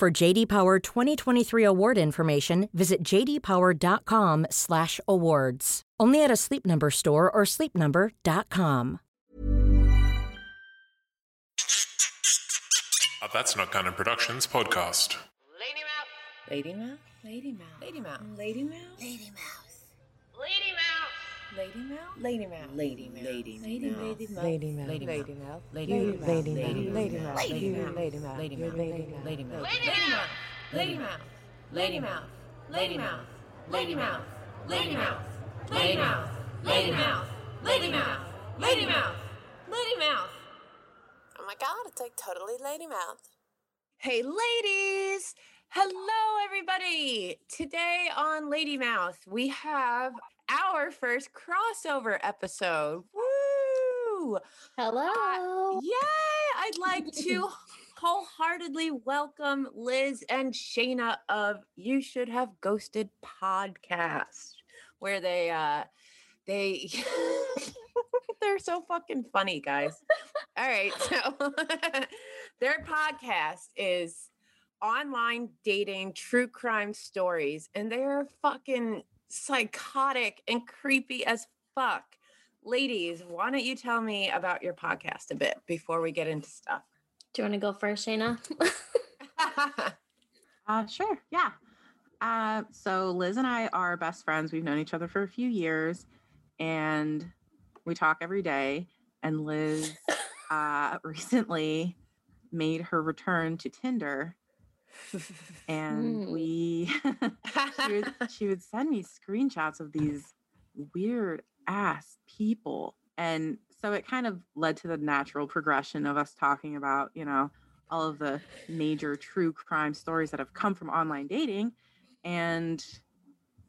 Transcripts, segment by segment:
For JD Power 2023 award information, visit jdpower.com/awards. Only at a Sleep Number store or sleepnumber.com. A uh, That's Not Canon Productions podcast. Lady Mouse. Lady Mouse? Lady Mouse. Lady Mouse. Lady Mouse. Lady Mouse. Lady Mouse. Lady Mouse. Lady Mouse. Lady Mouse. Lady Lady Mouse. Mouse. Lady Mouse. Lady Lady Mouse. Mouse. Lady Lady Mouse. Mouse. Lady Lady Mouse. Mouse. Lady Mouse. Lady Lady Mouse. Mouse. Lady Mouse. Lady You're Mouse. Lady Mouse. Lady Mouse. Lady Mouse. Lady Mouse. Lady Mouse. Lady Mouse. Lady Mouse. Lady Mouse. Lady Mouse. Lady Mouse. Lady Mouse. Lady Mouse. Lady Mouse. Oh my god, it's like totally Lady Mouth. Hey, ladies! Hello, everybody! Today on Lady Mouth, we have our first crossover episode. Woo! Hello. Yay! I'd like to wholeheartedly welcome Liz and Shayna of You Should Have Ghosted podcast, where they uh they they're so fucking funny, guys. All right, so their podcast is online dating true crime stories, and they're fucking psychotic and creepy as fuck. Ladies, why don't you tell me about your podcast a bit before we get into stuff? Do you want to go first, Shayna? Uh, sure. Yeah. Uh, so Liz and I are best friends. We've known each other for a few years, and we talk every day. And Liz uh, recently made her return to Tinder, and Hmm. we she, would, she would send me screenshots of these weird ass people, and so it kind of led to the natural progression of us talking about, you know, all of the major true crime stories that have come from online dating. And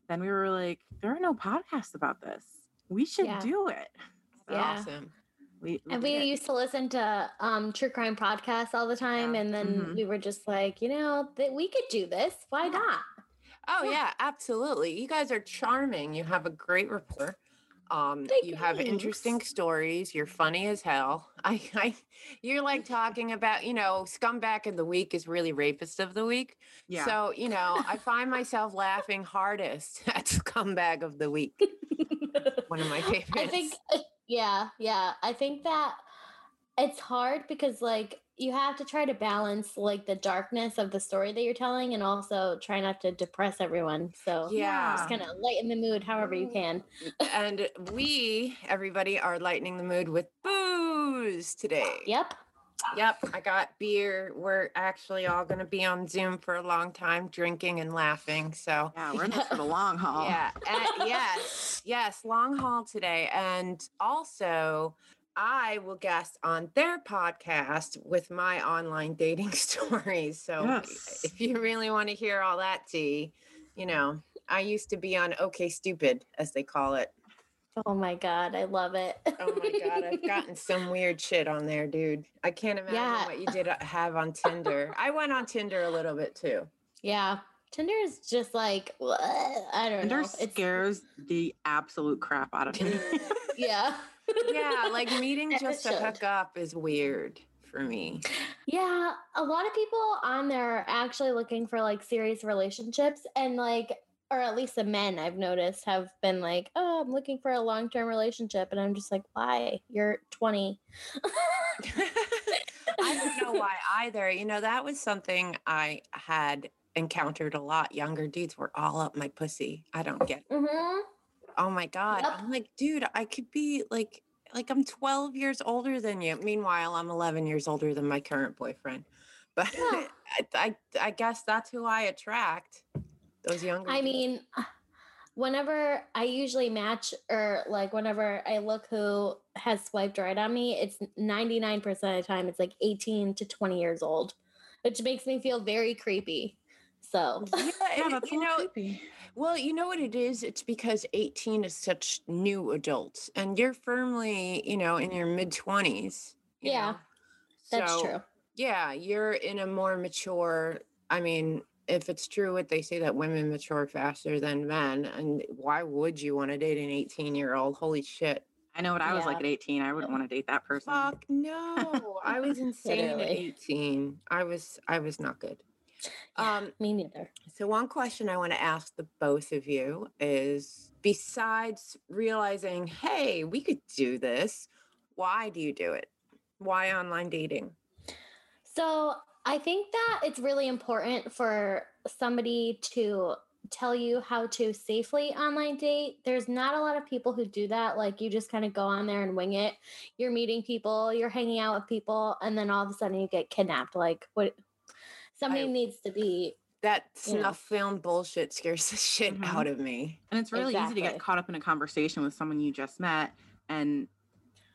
then we were like, there are no podcasts about this. We should Yeah. do it. So Yeah. Awesome. We, and we did. used to listen to um, true crime podcasts all the time, and then Mhm. we were just like, you know, that we could do this. Why not? Oh yeah, absolutely. You guys are charming. You have a great rapport. Um, you have interesting stories. You're funny as hell. I, I, you're like talking about, you know, scumbag of the week is really rapist of the week. yeah. So, you know, I find myself laughing hardest at scumbag of the week. One of my favorites. I think, yeah, yeah. I think that it's hard because, like, you have to try to balance like the darkness of the story that you're telling, and also try not to depress everyone. So Yeah. just kind of lighten the mood however you mm-hmm. can. and we, everybody, are lightening the mood with booze today. Yep. Yep, I got beer. We're actually all going to be on Zoom for a long time, drinking and laughing. So, yeah, we're in this for the long haul. yeah, and yes, yes, long haul today. And also, I will guest on their podcast with my online dating stories. So, Yes. if you really want to hear all that tea, you know, I used to be on OK Stupid, as they call it. Oh my god, I love it. Oh my god, I've gotten some weird shit on there, dude. I can't imagine Yeah. what you did uh, have on Tinder. I went on Tinder a little bit too. Yeah. Tinder is just like what? I don't Tinder know. It's scares the absolute crap out of me. yeah. Yeah, like meeting just to hook up is weird for me. Yeah, a lot of people on there are actually looking for like serious relationships and like or at least the men I've noticed have been like, "Oh, I'm looking for a long-term relationship." And I'm just like, "Why? You're 20." I don't know why either. You know, that was something I had encountered a lot. Younger dudes were all up my pussy. I don't get it. Mhm. Oh my God. Yep. I'm like, dude, I could be like, like I'm 12 years older than you. Meanwhile, I'm 11 years older than my current boyfriend. But Yeah. I, I, I guess that's who I attract. Those younger. I dudes. mean, uh, whenever I usually match or like whenever I look who has swiped right on me, it's 99% of the time it's like 18 to 20 years old. which makes me feel very creepy. So Yeah, Yeah, that's a you know, creepy. well, you know what it is? It's because 18 is such new adults and you're firmly, you know, in your mid 20s. Yeah, that's true. Yeah, you're in a more mature, I mean, if it's true what they say that women mature faster than men, and why would you want to date an 18 year old? Holy shit. I know what I was like at 18. I wouldn't want to date that person. Fuck no. I was insane at 18. I was I was not good. Yeah, Um me neither. so one question I want to ask the both of you is besides realizing, hey, we could do this, why do you do it? Why online dating? So I think that it's really important for somebody to tell you how to safely online date. There's not a lot of people who do that. Like you just kind of go on there and wing it. You're meeting people, you're hanging out with people, and then all of a sudden you get kidnapped. Like what somebody I- needs to be That You know. snuff film bullshit scares the shit Mhm. out of me. And it's really easy to get caught up in a conversation with someone you just met. And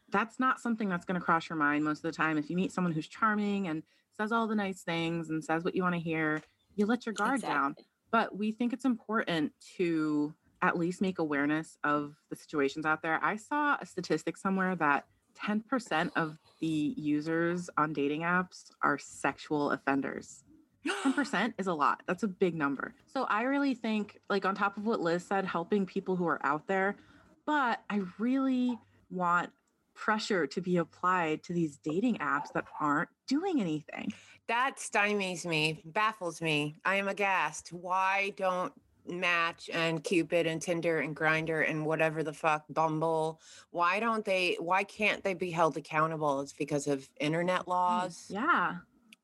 that's not something that's going to cross your mind most of the time. If you meet someone who's charming and says all the nice things and says what you want to hear, you let your guard down. But we think it's important to at least make awareness of the situations out there. I saw a statistic somewhere that 10% of the users on dating apps are sexual offenders. 10% is a lot. That's a big number. So I really think, like, on top of what Liz said, helping people who are out there, but I really want pressure to be applied to these dating apps that aren't doing anything. That stymies me, baffles me. I am aghast. Why don't Match and Cupid and Tinder and Grindr and whatever the fuck Bumble? Why don't they? Why can't they be held accountable? It's because of internet mm, laws. Yeah.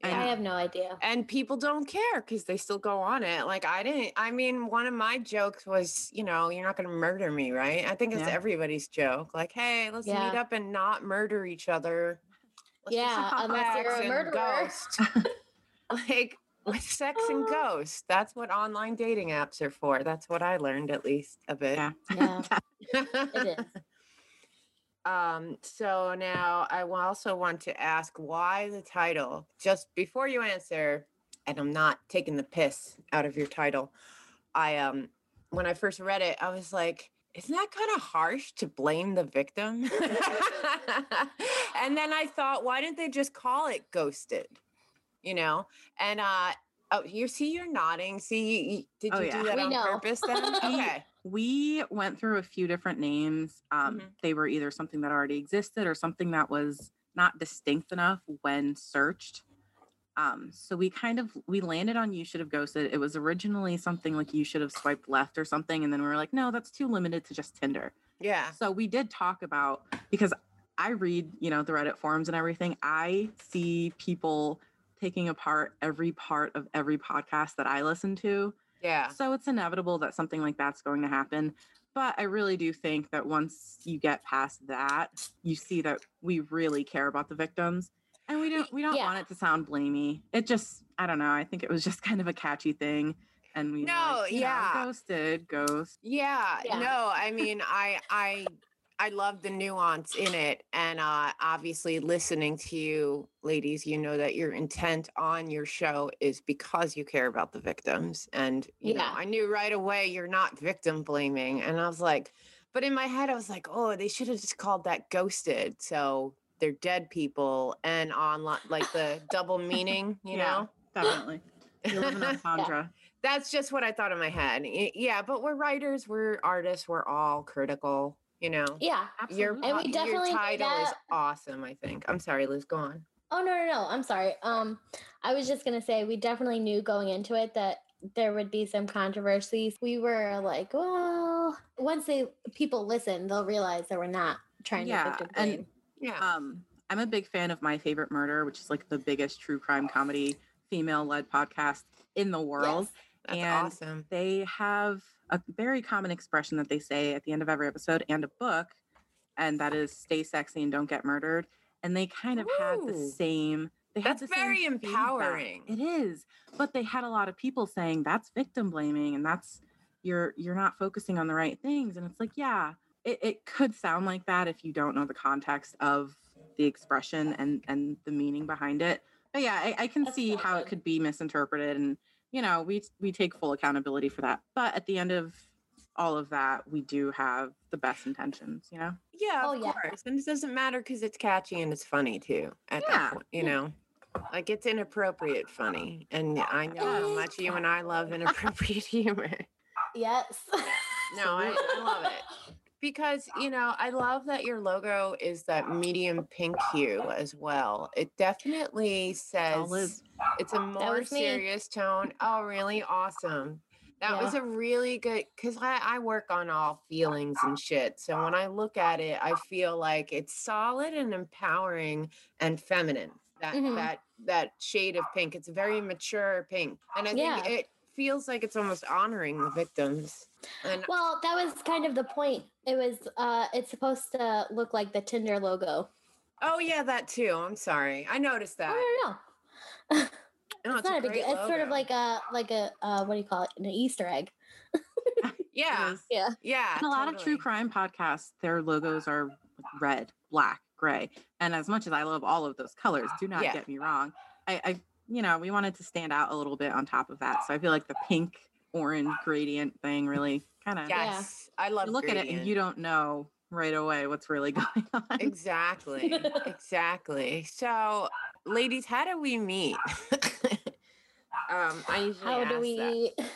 I have no idea. and people don't care because they still go on it. Like I didn't. I mean, one of my jokes was, you know, you're not going to murder me, right? I think it's Yeah. everybody's joke. Like, hey, let's meet up and not murder each other. Let's Yeah, unless you're a murderer. Ghost. like with sex and ghosts. That's what online dating apps are for. That's what I learned, at least a bit. Yeah. Yeah, it is. Um, so now I also want to ask why the title. Just before you answer, and I'm not taking the piss out of your title. I um when I first read it, I was like, isn't that kind of harsh to blame the victim? and then I thought, why didn't they just call it ghosted? You know? And uh oh, you see you're nodding. See, you- did Oh, you yeah. do that We on know. purpose then? okay. We went through a few different names. Um, Mhm. They were either something that already existed or something that was not distinct enough when searched. Um, so we kind of we landed on you should have ghosted. It was originally something like you should have swiped left or something, and then we were like, no, that's too limited to just Tinder. Yeah. So we did talk about because I read, you know, the Reddit forums and everything. I see people taking apart every part of every podcast that I listen to. Yeah. So it's inevitable that something like that's going to happen. But I really do think that once you get past that, you see that we really care about the victims. And we don't we don't Yeah. want it to sound blamey. It just I don't know. I think it was just kind of a catchy thing. And we No, like, you know, yeah. ghosted, ghost. Yeah, Yeah. no, I mean, I, I, I love the nuance in it, and uh, obviously, listening to you, ladies, you know that your intent on your show is because you care about the victims, and you know, Yeah. I knew right away you're not victim blaming, and I was like, but in my head, I was like, oh, they should have just called that ghosted, so they're dead people, and online, like the double meaning, you Yeah. know. Definitely. You're living on Sandra. That's just what I thought in my head. Yeah, but we're writers, we're artists, we're all critical, you know. Yeah. Your, And we definitely your title is that- awesome, I think. I'm sorry, Liz, go on. Oh no, no, no. I'm sorry. Um, I was just gonna say we definitely knew going into it that there would be some controversies. We were like, well, once they people listen, they'll realize that we're not trying Yeah, to victim and- blame. Yeah. Um, I'm a big fan of My Favorite Murder, which is like the biggest true crime comedy female led podcast in the world. Yes. That's and awesome. They have a very common expression that they say at the end of every episode and a book, and that is stay sexy and don't get murdered. And they kind of had the same. That's the same very feedback. empowering. It is, but they had a lot of people saying that's victim blaming, and that's you're you're not focusing on the right things. And it's like, yeah, it, it could sound like that if you don't know the context of the expression and and the meaning behind it but yeah, I, I can That's see how it could be misinterpreted, and you know, we we take full accountability for that. But at the end of all of that, we do have the best intentions. You know. Yeah, Oh, of yeah. course. And it doesn't matter because it's catchy and it's funny too. At Yeah. that point, you know, like it's inappropriate funny, and I know how much you and I love inappropriate humor. Yes. No, I, I love it because you know I love that your logo is that medium pink hue as well. It definitely says it's a more was me. serious tone. Oh, really awesome. That was a really good because I, I work on all feelings and shit. So when I look at it, I feel like it's solid and empowering and feminine. That Mhm. that that shade of pink. It's a very mature pink. And I think Yeah. it feels like it's almost honoring the victims. And well, that was kind of the point. It was uh it's supposed to look like the Tinder logo. oh yeah, that too. I'm sorry. I noticed that. Oh no, no. No, it's, not a big great deal. It's sort of like a like a uh what do you call it? An Easter egg. yeah, Yeah. yeah. And a lot of true crime podcasts, their logos are red, black, gray. And as much as I love all of those colors, do not Yeah. get me wrong. I, I, you know, we wanted to stand out a little bit on top of that. So I feel like the pink orange gradient thing really kind of Yeah. Yes, I love. you look at it and you don't know right away what's really going on. Exactly. exactly. So, ladies, how do we meet? um, I usually How ask do we that.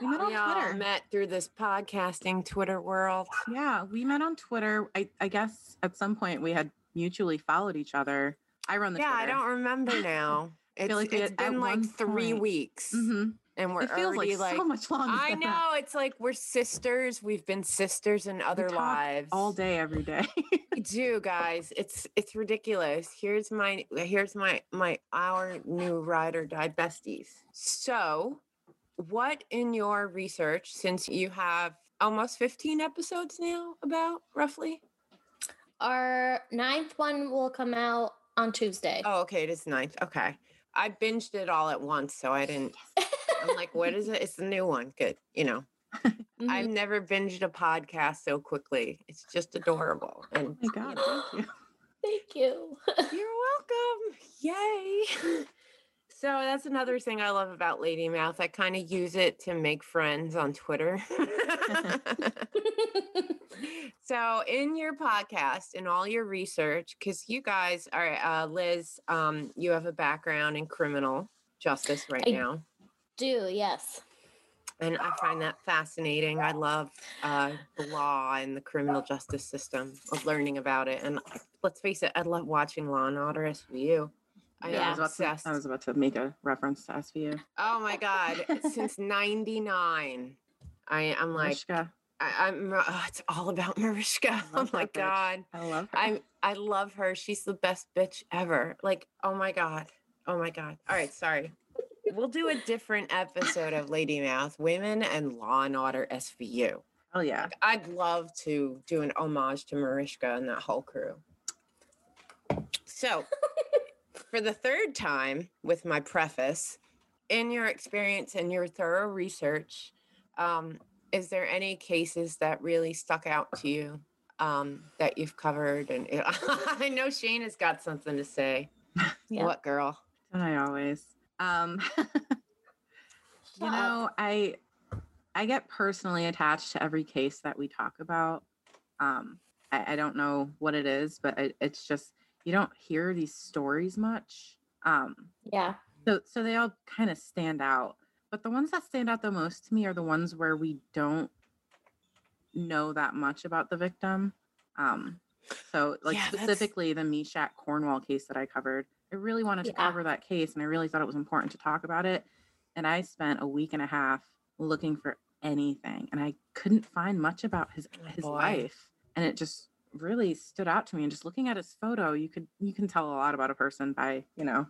We met on We all Twitter. met through this podcasting Twitter world. Yeah, we met on Twitter. I, I guess at some point we had mutually followed each other. I run the yeah, I don't remember now. It's, feel like we it's had- at been like three point- weeks, hmm and we're It feels already like, like. so much longer. I than that. know it's like we're sisters. We've been sisters in other talk lives all day, every day. We do, guys. It's it's ridiculous. Here's my here's my my our new ride or die besties. So, what in your research, since you have almost 15 episodes now, about roughly? Our ninth one will come out on Tuesday. Oh, okay, it is ninth. Okay, I binged it all at once, so I didn't. I'm like, what is it? It's the new one. Good, you know. Mhm. I've never binged a podcast so quickly. It's just adorable. And Oh my God, thank you. Thank you. You're welcome. Yay. So that's another thing I love about Lady Mouth. I kind of use it to make friends on Twitter. so in your podcast and all your research, because you guys are uh, Liz, um, you have a background in criminal justice right I now. Do yes. And I find that fascinating. I love uh, the law and the criminal justice system of learning about it. And let's face it, I love watching Law and Order SVU. I Yeah, I was, about to. I was about to make a reference to SVU. Oh my god! Since '99, I I'm like Mariska, I, I'm. Oh, it's all about Mariska. Oh my bitch. god! I love her. I I love her. She's the best bitch ever. Like oh my god. Oh my god. All right, sorry. We'll do a different episode of Lady Mouth, Women and Law and Order SVU. oh yeah. Like, I'd love to do an homage to Mariska and that whole crew. So, for the third time, with my preface, in your experience and your thorough research, um, is there any cases that really stuck out to you um, that you've covered? And I know Shane has got something to say. Yeah. What girl? Don't I always? Um, you know, I I get personally attached to every case that we talk about. Um, I, I don't know what it is, but it, it's just you don't hear these stories much. Um, Yeah. so so they all kind of stand out. But the ones that stand out the most to me are the ones where we don't know that much about the victim. Um, so like Yeah, that's- specifically the Meshack Cornwall case that I covered. I really wanted to Yeah. cover that case and I really thought it was important to talk about it. And I spent a week and a half looking for anything and I couldn't find much about his his boy. life. And it just really stood out to me. And just looking at his photo, you could you can tell a lot about a person by, you know,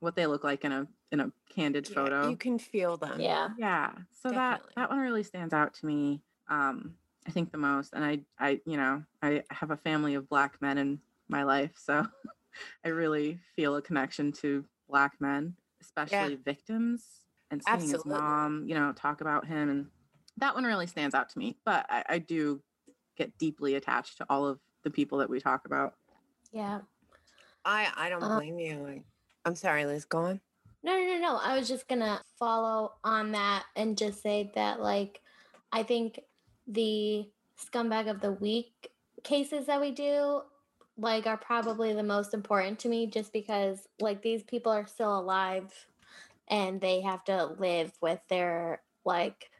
what they look like in a in a candid Yeah, photo. you can feel them. Yeah. yeah. So Definitely. that that one really stands out to me. Um, I think the most. And I I, you know, I have a family of black men in my life. So I really feel a connection to black men, especially victims and seeing Absolutely. his mom, you know, talk about him and that one really stands out to me. But I, I do get deeply attached to all of the people that we talk about. Yeah. I I don't Uh, blame you. I, I'm sorry, Liz. Go on. No, no, no, no. I was just gonna follow on that and just say that, like, I think the scumbag of the week cases that we do, like, are probably the most important to me, just because, like, these people are still alive, and they have to live with their like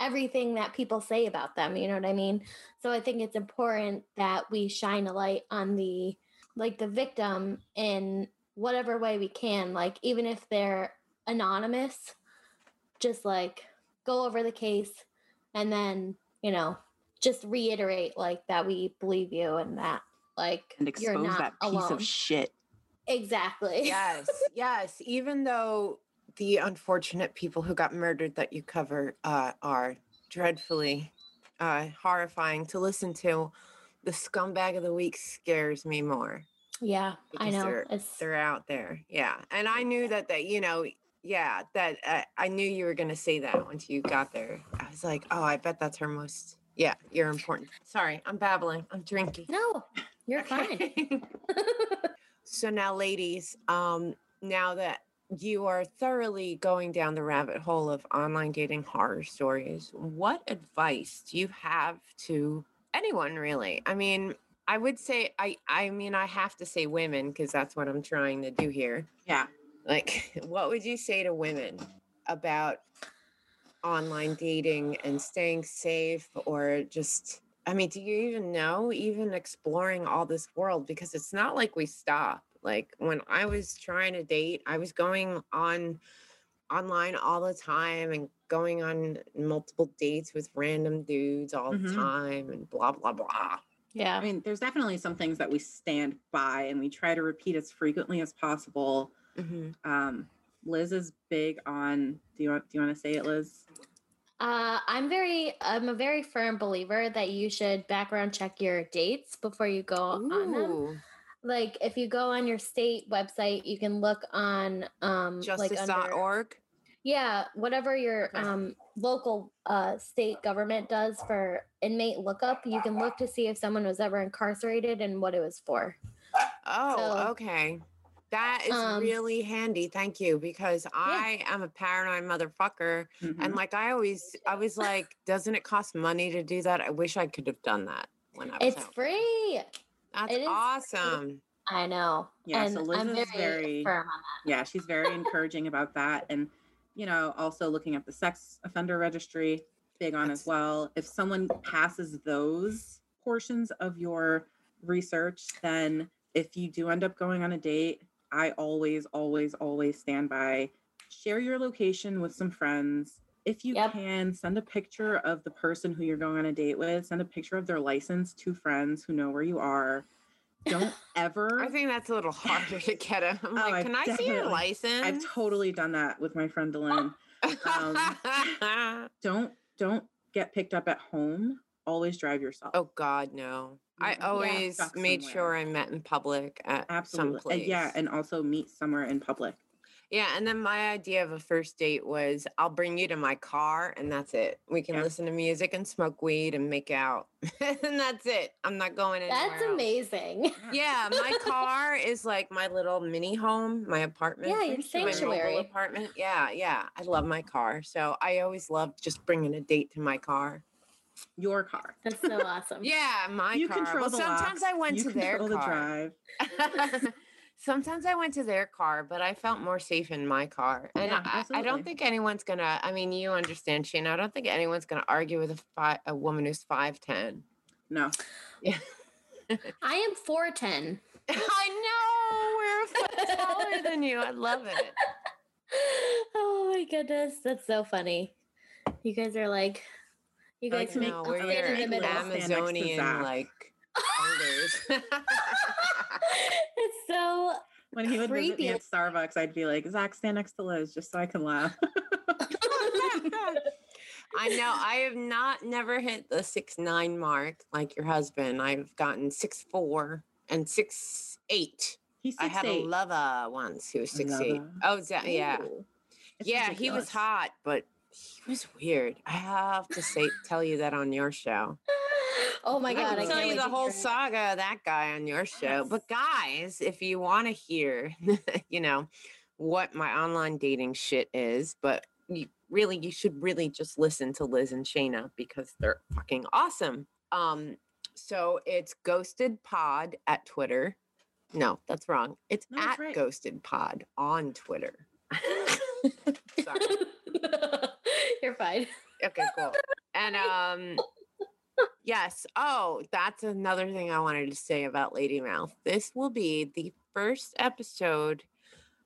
everything that people say about them. You know what I mean? So I think it's important that we shine a light on the like the victim in whatever way we can, like even if they're anonymous, just like go over the case and then, you know, just reiterate like that we believe you and that like And you're expose not that piece alone. of shit. Exactly. Yes, yes. Even though the unfortunate people who got murdered that you cover uh, are dreadfully uh, horrifying to listen to, the scumbag of the week scares me more. yeah, I know. They're, It's they're out there. Yeah. And I knew that, that you know, yeah, that uh, I knew you were going to say that once you got there. I was like, oh, I bet that's her most. Yeah, you're important. Sorry, I'm babbling. I'm drinking. no, you're fine. So now, ladies, um, now that you are thoroughly going down the rabbit hole of online dating horror stories, what advice do you have to anyone really? I mean, I would say I I mean I have to say women because that's what I'm trying to do here. Yeah. Like, what would you say to women about online dating and staying safe or just I mean, do you even know even exploring all this world because it's not like we stop. Like when I was trying to date, I was going on online all the time and going on multiple dates with random dudes all Mhm. the time and blah blah blah. yeah. I mean, there's definitely some things that we stand by and we try to repeat as frequently as possible. Mhm. Um, Liz is big on. Do you want? Do you want to say it, Liz? Uh, I'm very, I'm a very firm believer that you should background check your dates before you go on them. Ooh, Like, if you go on your state website, you can look on, um, like under, yeah, whatever your Okay. um local uh state government does for inmate lookup. You can look to see if someone was ever incarcerated and what it was for. Oh, So- okay. That is Um, really handy. Thank you. Because I am a paranoid motherfucker. Mhm. And like I always I was like, doesn't it cost money to do that? I wish I could have done that when I was It's out. free. That's it is free. awesome. I know. Yeah, and so Liz I'm is very, very- yeah, she's very encouraging about that. And, you know, also looking at the sex offender registry, big on as well. If someone passes those portions of your research, then if you do end up going on a date, I always, always, always stand by. Share your location with some friends. If you Yep. can, send a picture of the person who you're going on a date with, send a picture of their license to friends who know where you are. Don't ever. I think that's a little harder to get him. I'm Oh, like, I've can I see your license? I've totally done that with my friend Dylan. Um, don't don't get picked up at home. Always drive yourself. oh God, no. I always stuck made somewhere. sure I met in public at some place. And yeah, and also meet somewhere in public. Yeah, and then my idea of a first date was I'll bring you to my car and that's it. We can Yeah. listen to music and smoke weed and make out. and that's it. I'm not going anywhere. That's else. amazing. Yeah, my car is like my little mini home, my apartment. Yeah, your my sanctuary. apartment. Yeah, yeah. I love my car. So I always love just bringing a date to my car. Your car. That's so awesome. Yeah, my you car. control well, the sometimes locks, I went you to their the car. drive. Sometimes I went to their car, but I felt more safe in my car. And Yeah, I, I don't think anyone's gonna. I mean, you understand, Shane. I don't think anyone's gonna argue with a fi- a woman who's five ten. No. Yeah. I am 410. I know we're a foot taller than you. I love it. oh my goodness. That's so funny. You guys are like, you guys like make make No, we're in the middle. Stand next to Amazonian like elders. It's so When he would visit me at Starbucks, I'd be like, Zach, stand next to Liz just so I can laugh. I know. I have not never hit the six nine mark like your husband. I've gotten six four and six eight. He's I had eight. a lover once who was A six eight. Oh, is that, yeah, Ooh. It's yeah. He was hot, but he was weird. I have to say, tell you that on your show. Oh my I god! can I tell can't you the whole saga of that guy on your show. But guys, if you want to hear, you know, what my online dating shit is, but you really you should really just listen to Liz and Shayna because they're fucking awesome. Um so it's ghosted pod at Twitter. No, that's wrong. It's No, at right. ghosted pod on Twitter. Sorry. You're fine. Okay, cool. And um yes. Oh, that's another thing I wanted to say about Lady Mouth. This will be the first episode,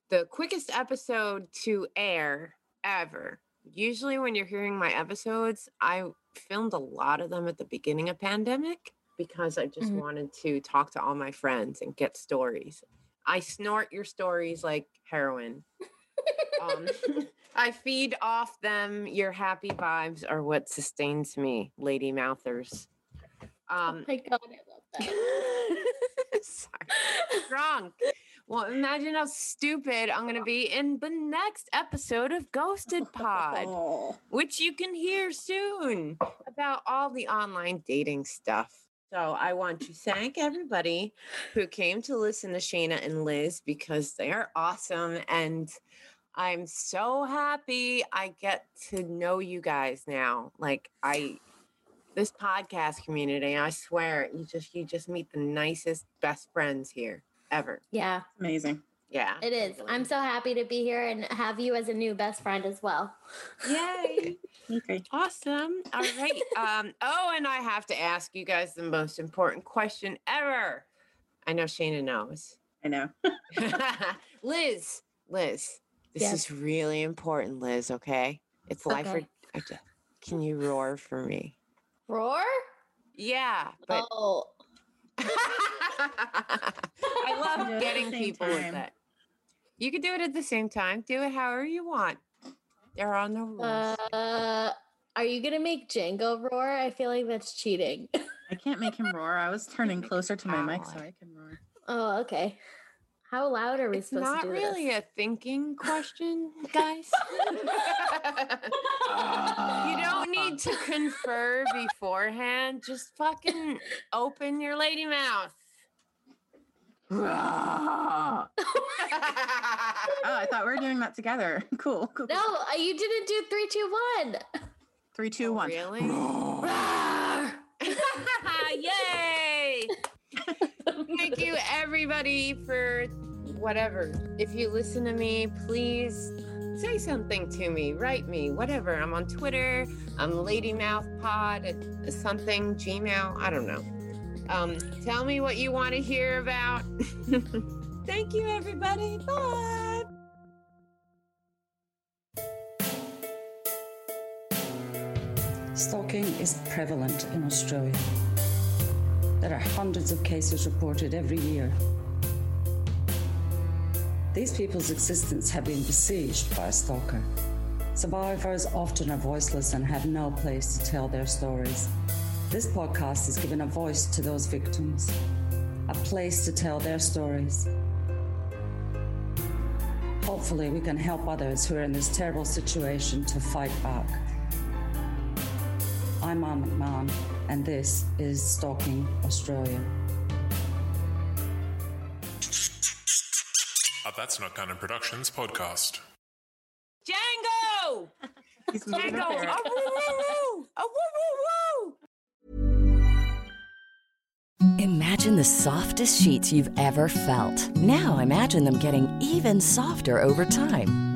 the quickest episode to air ever. Usually when you're hearing my episodes, I filmed a lot of them at the beginning of pandemic because I just Mhm. wanted to talk to all my friends and get stories. I snort your stories like heroin. Um, I feed off them. Your happy vibes are what sustains me, Lady Mouthers. Um, oh my god, I love that. sorry, wrong. Well, imagine how stupid I'm gonna be in the next episode of Ghosted Pod, which you can hear soon about all the online dating stuff. So I want to thank everybody who came to listen to Shayna and Liz because they are awesome and I'm so happy I get to know you guys now. Like I this podcast community, I swear, you just you just meet the nicest best friends here ever. Yeah, Amazing. Yeah. it is. I'm so happy to be here and have you as a new best friend as well. Yay. Okay. Awesome. All right. Um, oh, and I have to ask you guys the most important question ever. I know Shayna knows. I know. Liz, Liz, this Yes. is really important, Liz, okay? It's life or Okay. I can you roar for me? Roar? Yeah, but oh, I love getting same people with time. it. You can do it at the same time. Do it however you want. There are no rules. uh, are you gonna make Django roar? I feel like that's cheating. I can't make him roar. I was turning closer to my mic so I can roar. oh, okay. How loud are we it's supposed not to do really this? Not really a thinking question, guys. you don't need to confer beforehand. Just fucking open your lady mouth. Oh, I thought we were doing that together. Cool. cool. No, cool. uh, you didn't do three, two, one. Three, two, Oh, one. really? Thank you, everybody, for whatever. If you listen to me, please say something to me. Write me, whatever. I'm on Twitter. I'm LadyMouthPod at something Gmail. I don't know. Um, tell me what you want to hear about. Thank you, everybody. Bye. Stalking is prevalent in Australia. There are hundreds of cases reported every year. These people's existence have been besieged by a stalker. Survivors often are voiceless and have no place to tell their stories. This podcast has given a voice to those victims, a place to tell their stories. Hopefully, we can help others who are in this terrible situation to fight back. I'm Anne McMahon, and this is Stalking Australia. A That's Not Canon Productions podcast. Django! Django! up there. Oh, woo, woo, woo! Oh, woo, woo, woo! Imagine the softest sheets you've ever felt. Now imagine them getting even softer over time.